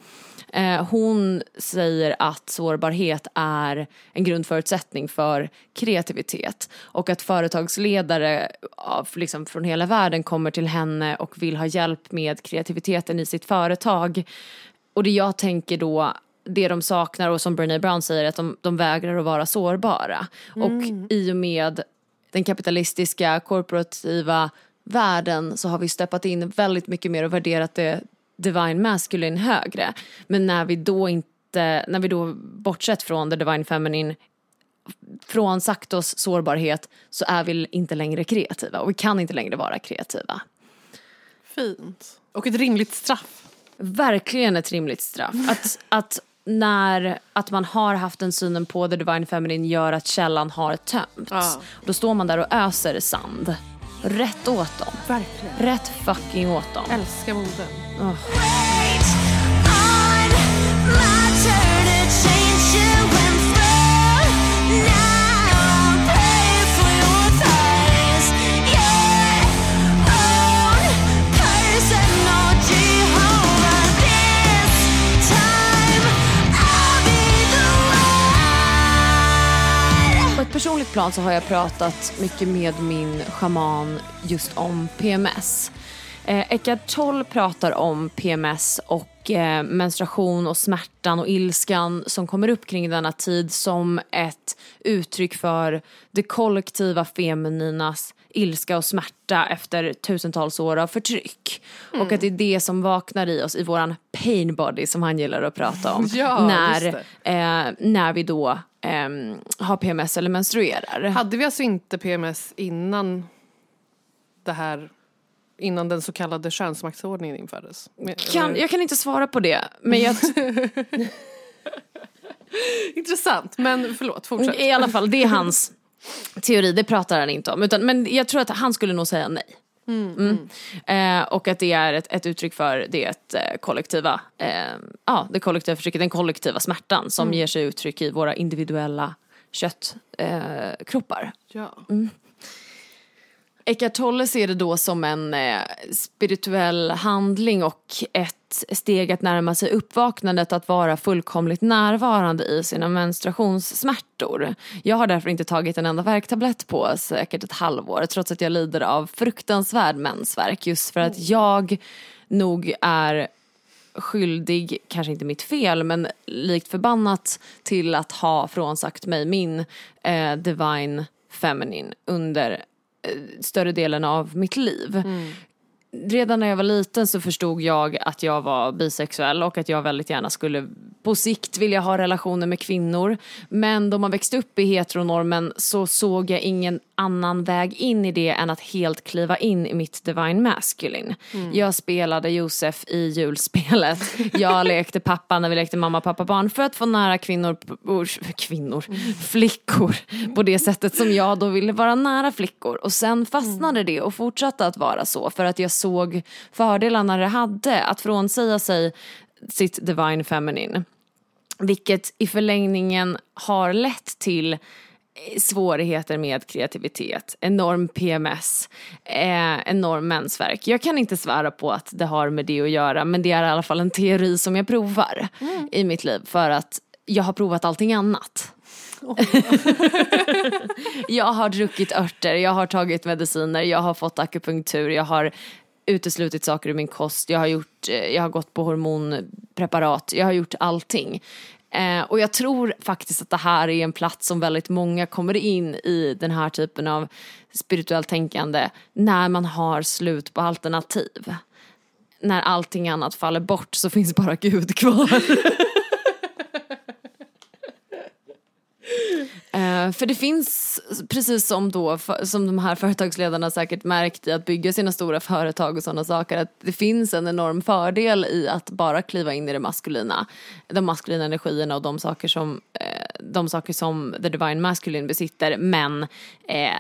Eh, hon säger att sårbarhet är en grundförutsättning för kreativitet och att företagsledare av, liksom från hela världen kommer till henne och vill ha hjälp med kreativiteten i sitt företag. Och det jag tänker då det de saknar och som Brené Brown säger att de, de vägrar att vara sårbara. Och i och med den kapitalistiska korporativa världen så har vi steppat in väldigt mycket mer och värderat det divine masculine högre. Men när vi då inte, när vi då bortsett från the divine feminine från sagt oss sårbarhet så är vi inte längre kreativa och vi kan inte längre vara kreativa. Fint. Och ett rimligt straff. Verkligen ett rimligt straff. Att, att när att man har haft den synen på the divine feminine gör att källan har tömts. Ja. Då står man där och öser sand. Rätt åt dem. Verkligen. Rätt fucking åt dem. Älskar moden. Wait personligt plan så har jag pratat mycket med min shaman just om PMS. Eh, Eckart Toll pratar om PMS och eh, menstruation och smärtan och ilskan som kommer upp kring denna tid som ett uttryck för det kollektiva femininas ilska och smärta efter tusentals år av förtryck. Och att det är det som vaknar i oss i våran pain body som han gillar att prata om. Ja, när, eh, när vi då ehm, har PMS eller menstruerar. Hade vi alltså inte PMS innan det här, innan den så kallade könsmaktsordningen infördes? Kan, jag kan inte svara på det, men jag, Intressant, men förlåt, fortsätt. i alla fall det är hans teori, det pratar han inte om. Utan, men jag tror att han skulle nog säga nej. Mm. Eh, och att det är ett, ett uttryck för det eh, kollektiva, eh, ja, det kollektiva förtrycket, den kollektiva smärtan som ger sig uttryck i våra individuella köttkroppar. Kroppar. Ja. Eckart Tolle ser det då som en eh, spirituell handling och ett steg att närma sig uppvaknandet att vara fullkomligt närvarande i sina menstruationssmärtor. Jag har därför inte tagit en enda värktablett på säkert ett halvår trots att jag lider av fruktansvärd mensvärk just för att jag nog är skyldig, kanske inte mitt fel, men likt förbannat till att ha frånsagt mig min eh, divine feminine under större delen av mitt liv. Redan när jag var liten så förstod jag att jag var bisexuell och att jag väldigt gärna skulle på sikt vilja ha relationer med kvinnor. Men då man växte upp i heteronormen så såg jag ingen annan väg in i det än att helt kliva in i mitt divine masculine. Jag spelade Josef i julspelet. Jag lekte pappa när vi lekte mamma, pappa, barn för att få nära kvinnor, or- kvinnor, flickor på det sättet som jag då ville vara nära flickor. Och sen fastnade det och fortsatte att vara så för att jag såg fördelarna det hade att frånsäga sig sitt divine feminine. Vilket i förlängningen har lett till svårigheter med kreativitet, enorm PMS, eh, enorm mensvärk. Jag kan inte svära på att det har med det att göra men det är i alla fall en teori som jag provar i mitt liv för att jag har provat allting annat. jag har druckit örter, jag har tagit mediciner, jag har fått akupunktur, jag har uteslutit saker ur min kost, jag har, gjort, eh, jag har gått på hormonpreparat, jag har gjort allting. Eh, och jag tror faktiskt att det här är en plats som väldigt många kommer in i den här typen av spirituellt tänkande när man har slut på alternativ. När allting annat faller bort så finns bara Gud kvar. Eh, för det finns, precis som då, för- som de här företagsledarna säkert märkt i att bygga sina stora företag och sådana saker, att det finns en enorm fördel i att bara kliva in i det maskulina. De maskulina energierna och de saker som, eh, de saker som the divine masculine besitter, men eh,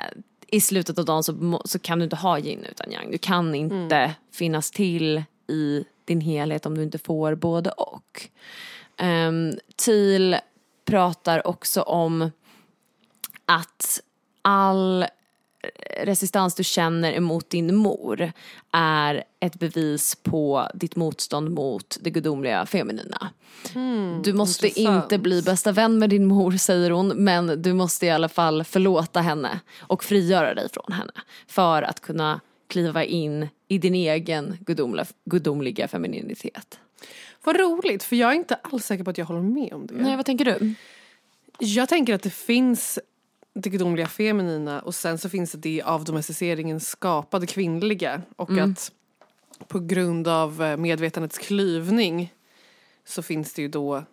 i slutet av dagen så, så kan du inte ha yin utan yang. Du kan inte finnas till i din helhet om du inte får både och. Um, Thiel pratar också om att all resistans du känner emot din mor är ett bevis på ditt motstånd mot det gudomliga feminina. du måste intressant. inte bli bästa vän med din mor säger hon men du måste i alla fall förlåta henne och frigöra dig från henne för att kunna kliva in i din egen gudomliga, gudomliga femininitet. Vad roligt, för jag är inte alls säker på att jag håller med om det. Nej, vad tänker du? Jag tänker att det finns det gudomliga feminina och sen så finns det det av domesticeringen skapade kvinnliga och Mm. att på grund av eh, medvetandets klyvning så finns det ju då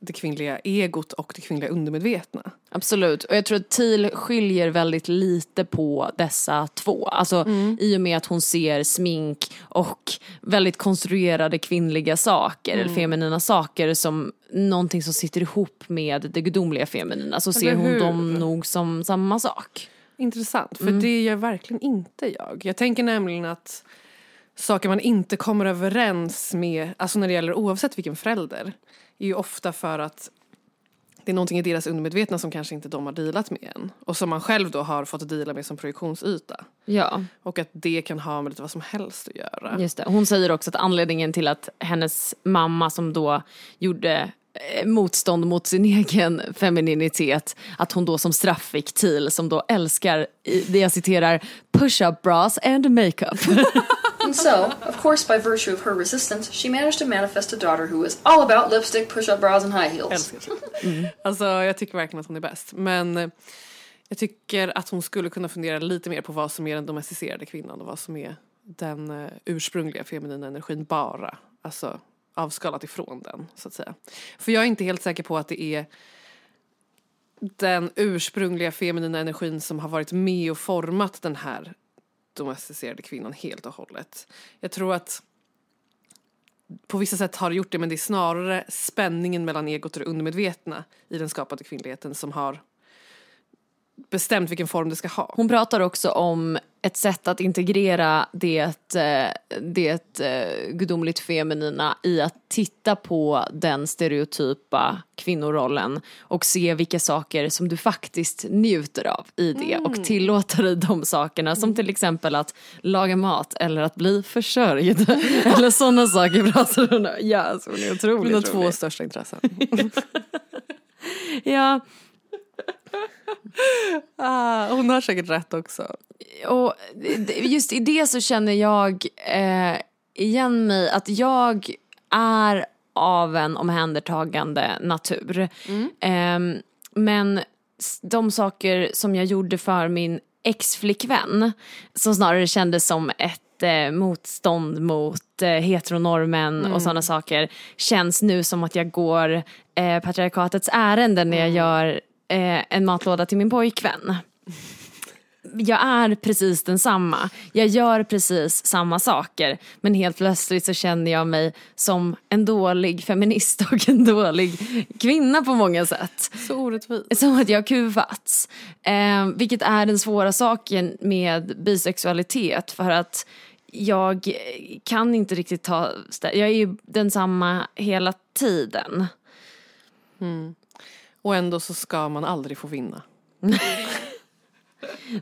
det kvinnliga egot och det kvinnliga undermedvetna. Absolut, och jag tror att Thiel skiljer väldigt lite på dessa två. Alltså i och med att hon ser smink och väldigt konstruerade kvinnliga saker, eller feminina saker som någonting som sitter ihop med det gudomliga feminina så ser hon hur? dem nog som samma sak. Intressant, för Mm. det gör verkligen inte jag. Jag tänker nämligen att saker man inte kommer överens med, alltså när det gäller oavsett vilken förälder, är ju ofta för att det är någonting i deras undermedvetna som kanske inte de har dealat med än. Och som man själv då har fått deala med som projektionsyta. Ja, Och att det kan ha med lite vad som helst att göra. just det. Hon säger också att anledningen till att hennes mamma som då gjorde eh, motstånd mot sin egen femininitet, att hon då som straff fick Teal som då älskar, det jag citerar, push-up bras and makeup. And so, of course, by virtue of her resistance, she managed to manifest a daughter who was all about lipstick, push-up bras, and high heels. Mm. Alltså jag tycker verkligen att hon är bäst. Men eh, jag tycker att hon skulle kunna fundera lite mer på vad som är den domesticerade kvinnan och vad som är den eh, ursprungliga feminina energin bara. Alltså avskalat ifrån den så att säga. För jag är inte helt säker på att det är den ursprungliga feminina energin som har varit med och format den här domesticerade kvinnan helt och hållet. Jag tror att på vissa sätt har det gjort det men det är snarare spänningen mellan egot och det undermedvetna i den skapade kvinnligheten som har bestämt vilken form det ska ha. Hon pratar också om ett sätt att integrera det, eh, det eh, gudomligt feminina i att titta på den stereotypa kvinnorollen och se vilka saker som du faktiskt njuter av i det och tillåta dig de sakerna som till exempel att laga mat eller att bli försörjd eller sådana saker pratar hon om. Ja, alltså hon är otroligt Mina två största intressen. Ja, ah, hon har säkert rätt också. och just i det så känner jag eh, igen mig att jag är av en omhändertagande natur. Ehm, men s- de saker som jag gjorde för min ex-flickvän som snarare kändes som ett eh, motstånd mot eh, heteronormen och sådana saker känns nu som att jag går eh, patriarkatets ärenden när jag gör eh, en matlåda till min pojkvän jag är precis densamma. Jag gör precis samma saker. Men helt plötsligt så känner jag mig som en dålig feminist och en dålig kvinna på många sätt. Så orättvist. Som att jag har kuvats. Eh, vilket är den svåra saken med bisexualitet. För att jag kan inte riktigt ta... Jag är ju densamma hela tiden. Och ändå så ska man aldrig få vinna.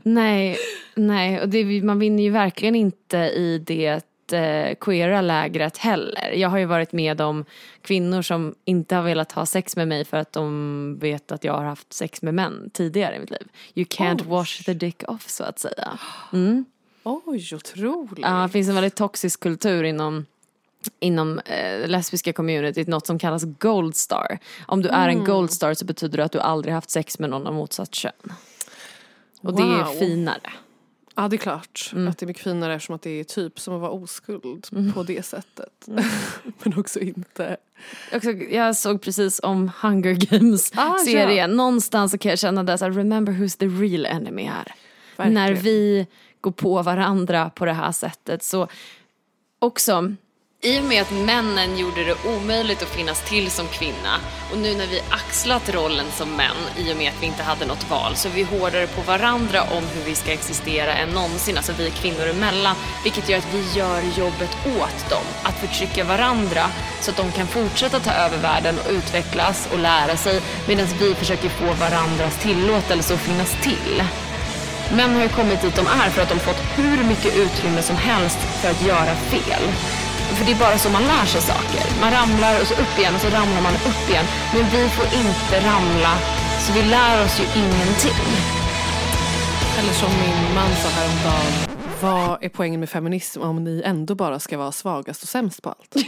Nej, nej. Och det, man vinner ju verkligen inte i det eh, queera lägret heller. Jag har ju varit med om kvinnor som inte har velat ha sex med mig för att de vet att jag har haft sex med män tidigare i mitt liv. You can't wash the dick off så att säga. Oj, otroligt. Ja, det finns en väldigt toxisk kultur inom inom eh, lesbiska communityt något som kallas gold star. Om du är en gold star så betyder det att du aldrig haft sex med någon av motsatt kön. Och det är Wow. finare. Ja, det är klart Mm. att det är mycket finare eftersom att det är typ som att vara oskuld på det sättet. Men också inte. Också, jag såg precis om Hunger Games-serien. Ah, Någonstans så kan jag känna det så här, remember who's the real enemy här. Verkligen. När vi går på varandra på det här sättet så också i och med att männen gjorde det omöjligt att finnas till som kvinna och nu när vi axlat rollen som män i och med att vi inte hade något val så är vi hårdare på varandra om hur vi ska existera än någonsin, alltså vi kvinnor emellan, vilket gör att vi gör jobbet åt dem, att förtrycka varandra så att de kan fortsätta ta över världen och utvecklas och lära sig medan vi försöker få varandras tillåtelse att finnas till. Män har ju kommit dit de är för att de fått hur mycket utrymme som helst för att göra fel. För det är bara så man lär sig saker. Man ramlar och så upp igen och så ramlar man upp igen. Men vi får inte ramla, så vi lär oss ju ingenting. Eller som min man sa häromdagen. Vad är poängen med feminism om ni ändå bara ska vara svagast och sämst på allt?